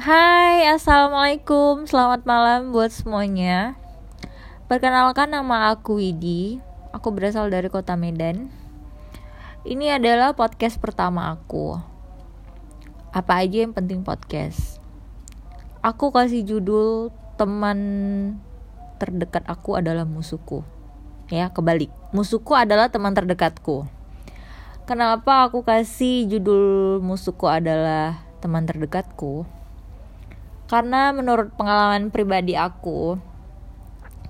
Hai, assalamualaikum, selamat malam buat semuanya. Perkenalkan nama aku Widi, aku berasal dari kota Medan. Ini adalah podcast pertama aku. Apa aja yang penting podcast. Aku kasih judul teman terdekat aku adalah musuhku. Ya, kebalik. Musuhku adalah teman terdekatku. Kenapa aku kasih judul musuhku adalah teman terdekatku? Karena menurut pengalaman pribadi aku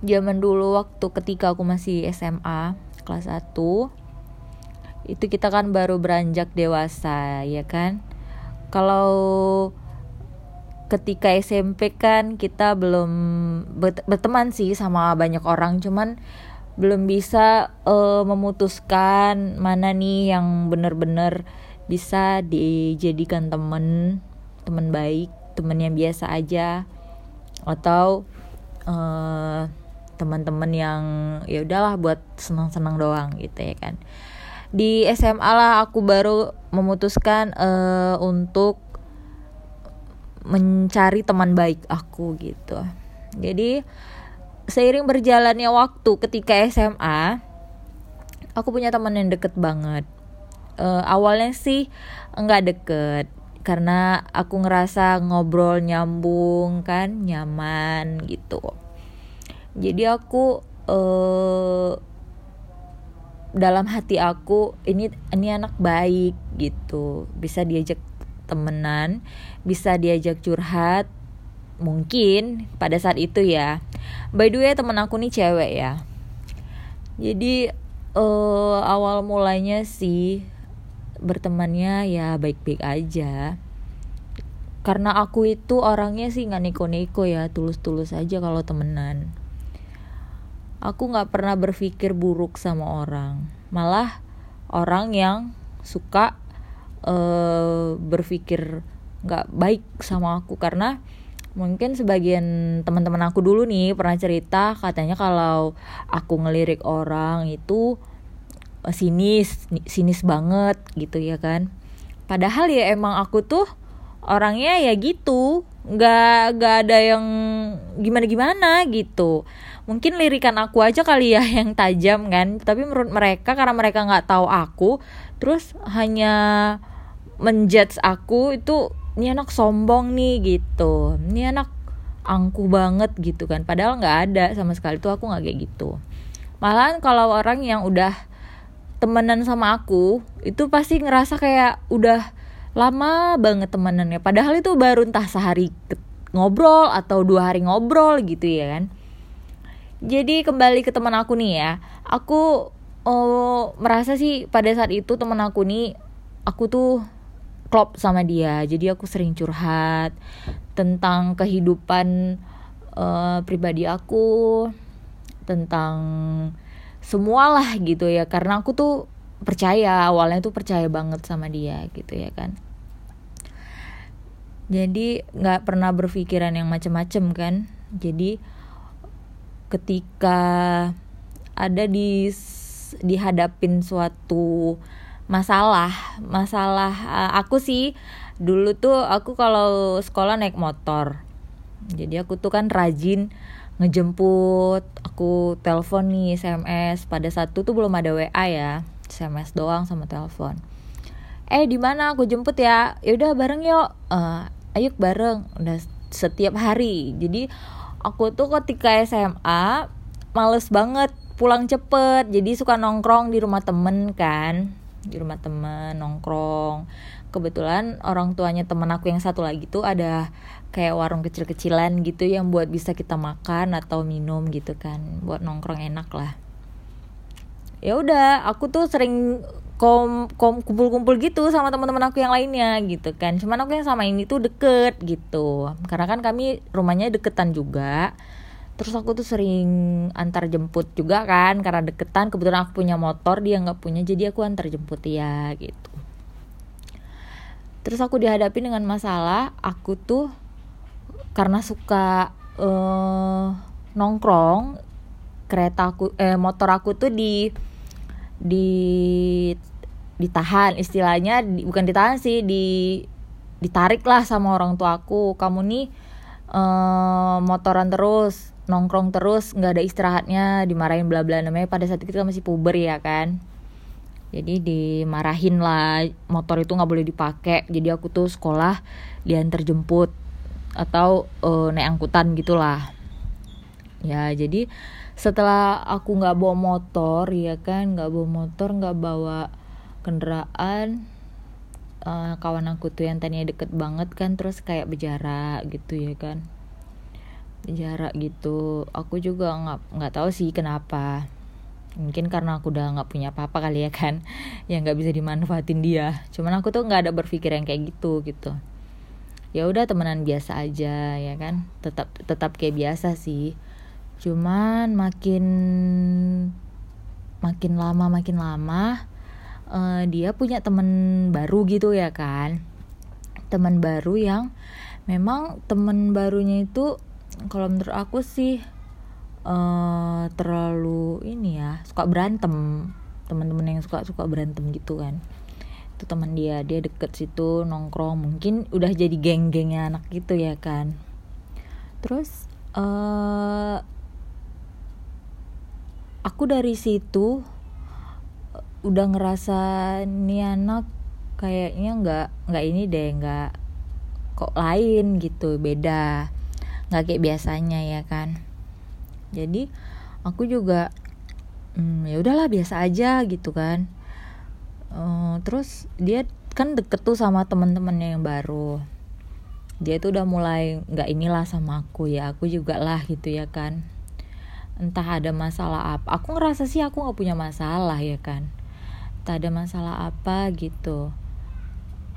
zaman dulu waktu ketika aku masih SMA kelas 1 itu kita kan baru beranjak dewasa ya kan? Kalau ketika SMP kan kita belum berteman sih sama banyak orang cuman belum bisa uh, memutuskan mana nih yang bener-bener bisa dijadikan temen teman baik temen yang biasa aja. Atau uh, teman-teman yang ya udahlah buat senang-senang doang gitu ya kan. Di SMA lah aku baru memutuskan uh, untuk mencari teman baik aku gitu. Jadi seiring berjalannya waktu ketika SMA aku punya teman yang deket banget. Uh, awalnya sih nggak deket karena aku ngerasa ngobrol nyambung kan nyaman gitu. Jadi aku uh, dalam hati aku ini ini anak baik gitu. Bisa diajak temenan bisa diajak curhat mungkin pada saat itu ya. By the way temen aku nih cewek ya. Jadi uh, awal mulanya sih bertemannya ya baik-baik aja. Karena aku itu orangnya sih nggak neko-neko ya tulus-tulus aja kalau temenan. Aku nggak pernah berpikir buruk sama orang. Malah orang yang suka uh, berpikir nggak baik sama aku. Karena mungkin sebagian teman-teman aku dulu nih pernah cerita katanya kalau aku ngelirik orang itu sinis sinis banget gitu ya kan. Padahal ya emang aku tuh orangnya ya gitu. Nggak nggak ada yang gimana gimana gitu. Mungkin lirikan aku aja kali ya yang tajam kan. Tapi menurut mereka karena mereka nggak tahu aku terus hanya menjudge aku itu ini anak sombong nih gitu. Ini anak angku banget gitu kan. Padahal nggak ada sama sekali tuh aku nggak kayak gitu. Malahan kalau orang yang udah temenan sama aku itu pasti ngerasa kayak udah lama banget temenannya. Padahal itu baru entah sehari ngobrol atau dua hari ngobrol gitu ya kan. Jadi kembali ke teman aku nih ya aku oh, merasa sih pada saat itu teman aku nih aku tuh klop sama dia. Jadi aku sering curhat tentang kehidupan uh, pribadi aku tentang semualah gitu ya. Karena aku tuh percaya awalnya tuh percaya banget sama dia gitu ya kan. Jadi nggak pernah berpikiran yang macem-macem kan. Jadi ketika ada di dihadapin suatu masalah masalah eh, aku sih dulu tuh aku kalau sekolah naik motor. Jadi aku tuh kan rajin ngejemput aku telepon nih SMS pada satu tuh belum ada WA ya SMS doang sama telepon. Eh di mana? Aku jemput ya. Yaudah bareng yuk. Uh, ayo bareng. Udah setiap hari. Jadi aku tuh ketika SMA males banget pulang cepet. Jadi suka nongkrong di rumah temen kan di rumah temen nongkrong kebetulan orang tuanya temen aku yang satu lagi tuh ada kayak warung kecil-kecilan gitu yang buat bisa kita makan atau minum gitu kan buat nongkrong enak lah. Ya udah aku tuh sering kom kom kumpul-kumpul gitu sama teman-teman aku yang lainnya gitu kan. Cuman aku yang sama ini tuh deket gitu. Karena kan kami rumahnya deketan juga. Terus aku tuh sering antar jemput juga kan karena deketan. Kebetulan aku punya motor dia nggak punya jadi aku antar jemput ya gitu terus aku dihadapi dengan masalah aku tuh karena suka uh, nongkrong kereta aku eh motor aku tuh di di ditahan istilahnya di, bukan ditahan sih di ditarik lah sama orang tua aku. Kamu nih uh, motoran terus nongkrong terus nggak ada istirahatnya dimarahin bla bla namanya pada saat itu kita masih puber ya kan jadi dimarahin lah motor itu nggak boleh dipakai. Jadi aku tuh sekolah diantar jemput atau uh, naik angkutan gitulah. Ya jadi setelah aku nggak bawa motor ya kan nggak bawa motor nggak bawa kendaraan uh, kawan aku tuh yang tadinya deket banget kan terus kayak berjarak gitu ya kan. Berjarak gitu. Aku juga nggak nggak tahu sih kenapa mungkin karena aku udah nggak punya apa-apa kali ya kan yang nggak bisa dimanfaatin dia. Cuman aku tuh nggak ada berpikir yang kayak gitu gitu. Ya udah temenan biasa aja ya kan? Tetap tetap kayak biasa sih. Cuman makin makin lama makin lama uh, dia punya temen baru gitu ya kan? Teman baru yang memang temen barunya itu kalau menurut aku sih uh, terlalu ini ya suka berantem. Teman-teman yang suka suka berantem gitu kan. Itu teman dia dia deket situ nongkrong. Mungkin udah jadi geng-gengnya anak gitu ya kan. Terus uh, aku dari situ uh, udah ngerasa nih anak kayaknya nggak nggak ini deh nggak kok lain gitu beda. Nggak kayak biasanya ya kan jadi aku juga hmm, ya udahlah biasa aja gitu kan. Uh, terus dia kan deket tuh sama teman-temannya yang baru. Dia tuh udah mulai nggak inilah sama aku ya aku juga lah gitu ya kan. Entah ada masalah apa aku ngerasa sih aku nggak punya masalah ya kan. Entah ada masalah apa gitu.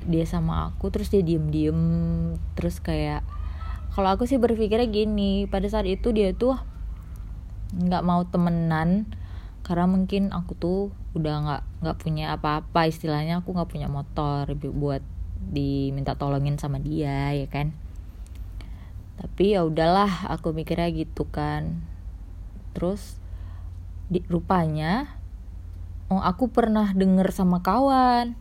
Dia sama aku terus dia diem diem terus kayak kalau aku sih berpikirnya gini pada saat itu dia tuh nggak mau temenan karena mungkin aku tuh udah nggak nggak punya apa-apa istilahnya aku nggak punya motor buat diminta tolongin sama dia ya kan? Tapi ya udahlah aku mikirnya gitu kan. Terus di, rupanya oh aku pernah denger sama kawan.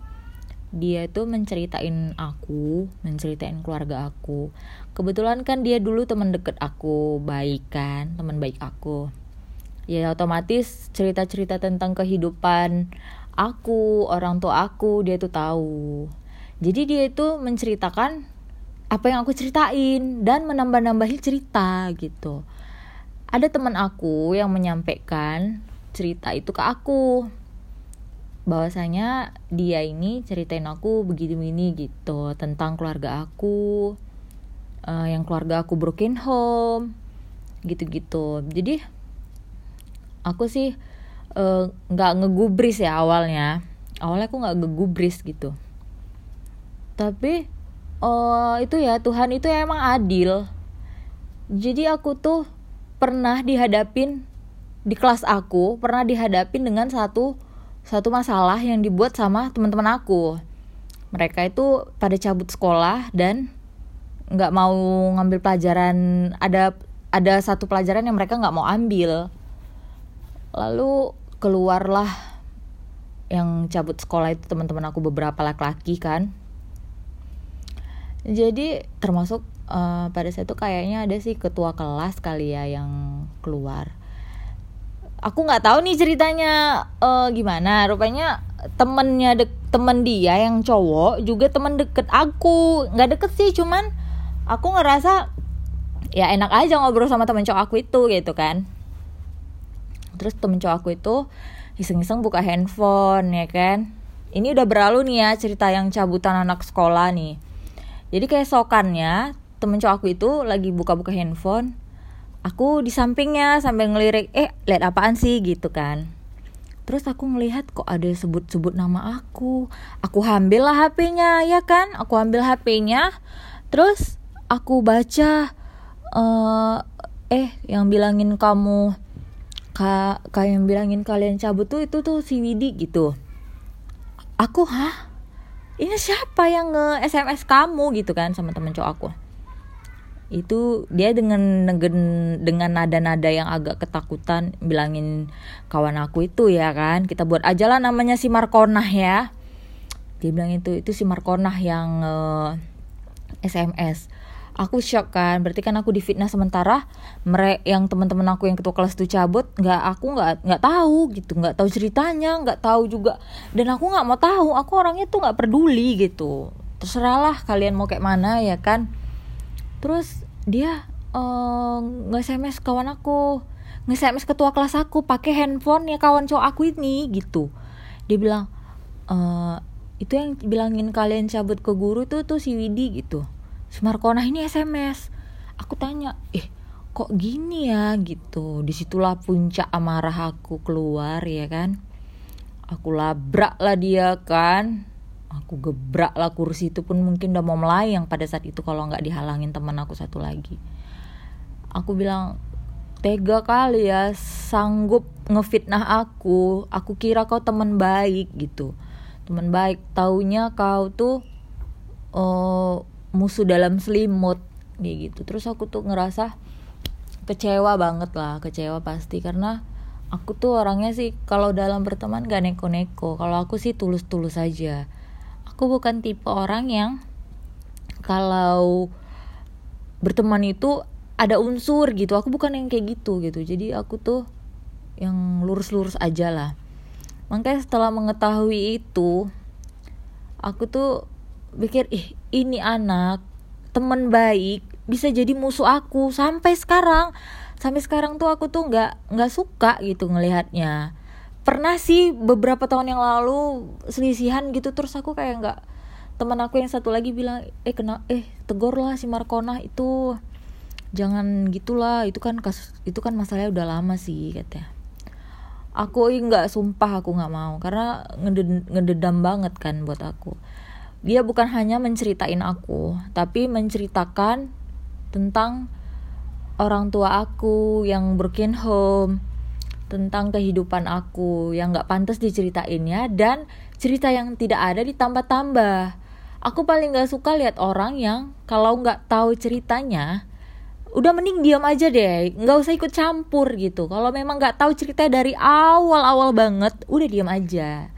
Dia itu menceritain aku menceritain keluarga aku. Kebetulan kan dia dulu teman deket aku baik kan teman baik aku ya otomatis cerita-cerita tentang kehidupan aku orang tua aku dia tuh tahu. Jadi dia itu menceritakan apa yang aku ceritain dan menambah-nambahi cerita gitu. Ada teman aku yang menyampaikan cerita itu ke aku. Bahwasanya dia ini ceritain aku begitu ini gitu tentang keluarga aku uh, yang keluarga aku broken home gitu-gitu. Jadi aku sih eh, nggak uh, ngegubris ya awalnya. Awalnya aku nggak ngegubris gitu. Tapi uh, itu ya Tuhan itu emang adil. Jadi aku tuh pernah dihadapin di kelas aku pernah dihadapin dengan satu satu masalah yang dibuat sama teman-teman aku. Mereka itu pada cabut sekolah dan nggak mau ngambil pelajaran ada ada satu pelajaran yang mereka nggak mau ambil lalu keluarlah yang cabut sekolah itu teman-teman aku beberapa laki-laki kan. Jadi termasuk uh, pada saat itu kayaknya ada sih ketua kelas kali ya yang keluar. Aku nggak tahu nih ceritanya uh, gimana. Rupanya temennya dek temen dia yang cowok juga temen deket aku. Nggak deket sih cuman aku ngerasa ya enak aja ngobrol sama temen cowok aku itu gitu kan terus temen cowok aku itu iseng-iseng buka handphone ya kan? Ini udah berlalu nih ya cerita yang cabutan anak sekolah nih. Jadi kayak sokannya temen cowok aku itu lagi buka-buka handphone. Aku di sampingnya sambil ngelirik eh lihat apaan sih? gitu kan. Terus aku ngelihat kok ada sebut-sebut nama aku. Aku ambil lah HP-nya ya kan? Aku ambil HP-nya terus aku baca uh, eh yang bilangin kamu kak kayak yang bilangin kalian cabut tuh itu tuh si Widi gitu. Aku hah? Ini siapa yang nge SMS kamu? gitu kan sama temen cowok aku. Itu dia dengan dengan nada-nada yang agak ketakutan bilangin kawan aku itu ya kan kita buat aja lah namanya si Markonah ya. Dia bilang itu itu si Markonah yang uh, SMS aku shock kan berarti kan aku difitnah sementara mereka yang teman-teman aku yang ketua kelas itu cabut nggak aku nggak nggak tahu gitu nggak tahu ceritanya nggak tahu juga. Dan aku nggak mau tahu aku orangnya tuh nggak peduli gitu. Terserahlah kalian mau kayak mana ya kan? Terus dia uh, nge sms kawan aku. Nge sms ketua kelas aku pakai handphone ya kawan cowok aku ini gitu. Dia bilang e, itu yang bilangin kalian cabut ke guru tuh tuh si Widi gitu Sumarkona ini SMS aku tanya eh kok gini ya? Gitu. Di situlah puncak amarah aku keluar ya kan? Aku labrak lah dia kan? Aku gebrak lah kursi itu pun mungkin udah mau melayang pada saat itu kalau nggak dihalangin teman aku satu lagi. Aku bilang tega kali ya sanggup ngefitnah aku. Aku kira kau teman baik gitu. Teman baik taunya kau tuh uh, musuh dalam selimut kayak gitu. Terus aku tuh ngerasa kecewa banget lah kecewa pasti. Karena aku tuh orangnya sih kalau dalam berteman gak neko-neko. Kalau aku sih tulus-tulus aja. Aku bukan tipe orang yang kalau berteman itu ada unsur gitu. Aku bukan yang kayak gitu gitu. Jadi aku tuh yang lurus-lurus aja lah. Makanya setelah mengetahui itu aku tuh pikir ih ini anak teman baik bisa jadi musuh aku. Sampai sekarang sampai sekarang tuh aku tuh nggak nggak suka gitu ngelihatnya. Pernah sih beberapa tahun yang lalu selisihan gitu terus aku kayak nggak teman aku yang satu lagi bilang eh kena eh tegur lah si Markona itu. Jangan gitulah itu kan kasus itu kan masalahnya udah lama sih katanya. Aku nggak sumpah aku nggak mau karena ngededam banget kan buat aku dia bukan hanya menceritain aku, tapi menceritakan tentang orang tua aku yang broken home, tentang kehidupan aku yang gak pantas diceritainnya dan cerita yang tidak ada ditambah-tambah. Aku paling gak suka lihat orang yang kalau gak tahu ceritanya, udah mending diam aja deh, nggak usah ikut campur gitu. Kalau memang gak tahu cerita dari awal-awal banget, udah diam aja,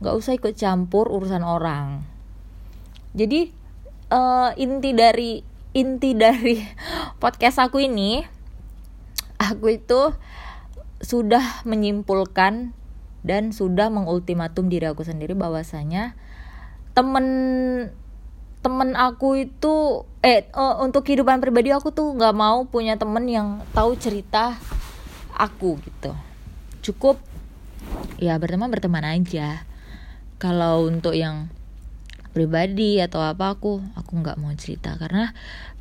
nggak usah ikut campur urusan orang jadi uh, inti dari inti dari podcast aku ini aku itu sudah menyimpulkan dan sudah mengultimatum diri aku sendiri bahwasanya temen temen aku itu eh uh, untuk kehidupan pribadi aku tuh nggak mau punya temen yang tahu cerita aku gitu. Cukup ya berteman berteman aja. Kalau untuk yang pribadi atau apa aku aku nggak mau cerita. Karena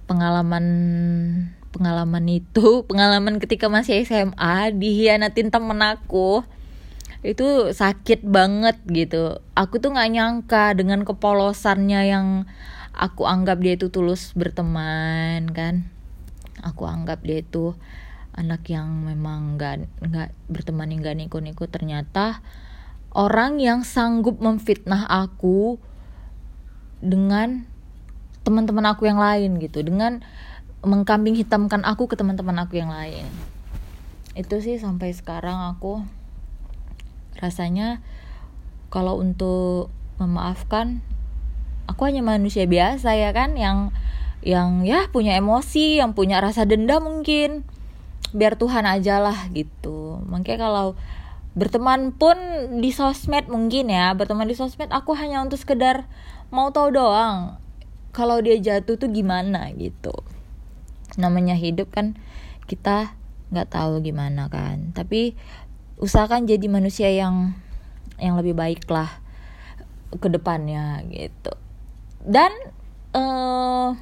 pengalaman pengalaman itu pengalaman ketika masih SMA dihianatin temen aku itu sakit banget gitu. Aku tuh nggak nyangka dengan kepolosannya yang aku anggap dia itu tulus berteman kan. Aku anggap dia itu anak yang memang nggak nggak berteman nggak niko-niko ternyata orang yang sanggup memfitnah aku dengan teman-teman aku yang lain gitu dengan mengkambing hitamkan aku ke teman-teman aku yang lain. Itu sih sampai sekarang aku rasanya kalau untuk memaafkan aku hanya manusia biasa ya kan yang yang ya punya emosi yang punya rasa dendam mungkin. Biar Tuhan aja lah gitu. Makanya kalau berteman pun di sosmed mungkin ya. Berteman di sosmed aku hanya untuk sekedar mau tahu doang kalau dia jatuh tuh gimana gitu. Namanya hidup kan kita nggak tahu gimana kan. Tapi usahakan jadi manusia yang yang lebih baik lah ke depannya gitu. Dan uh,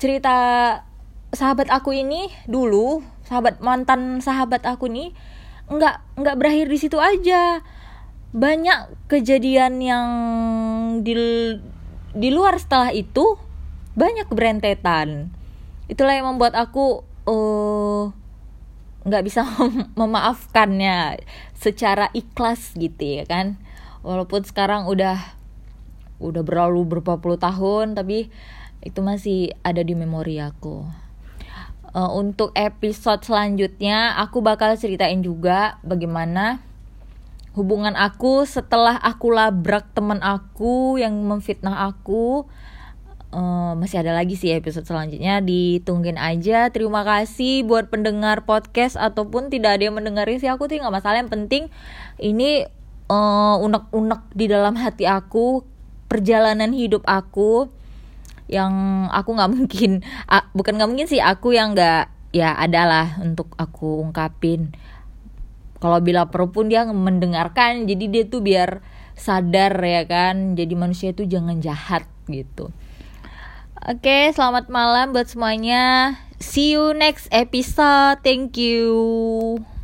cerita sahabat aku ini dulu sahabat mantan sahabat aku nih nggak nggak berakhir di situ aja. Banyak kejadian yang di di luar setelah itu banyak keberentetan. Itulah yang membuat aku uh, nggak bisa memaafkannya secara ikhlas gitu ya kan. Walaupun sekarang udah udah berlalu berapa puluh tahun tapi itu masih ada di memori aku uh, untuk episode selanjutnya aku bakal ceritain juga bagaimana hubungan aku setelah aku labrak teman aku yang memfitnah aku. Uh, masih ada lagi sih episode selanjutnya. Ditungguin aja. Terima kasih buat pendengar podcast ataupun tidak ada yang mendengarin sih. Aku tuh nggak masalah. Yang penting ini uh, unek-unek di dalam hati aku perjalanan hidup aku yang aku nggak mungkin uh, bukan nggak mungkin sih aku yang nggak ya adalah untuk aku ungkapin. Kalau bila perlu pun dia mendengarkan jadi dia tuh biar sadar ya kan jadi manusia itu jangan jahat gitu. Oke selamat malam buat semuanya. See you next episode. Thank you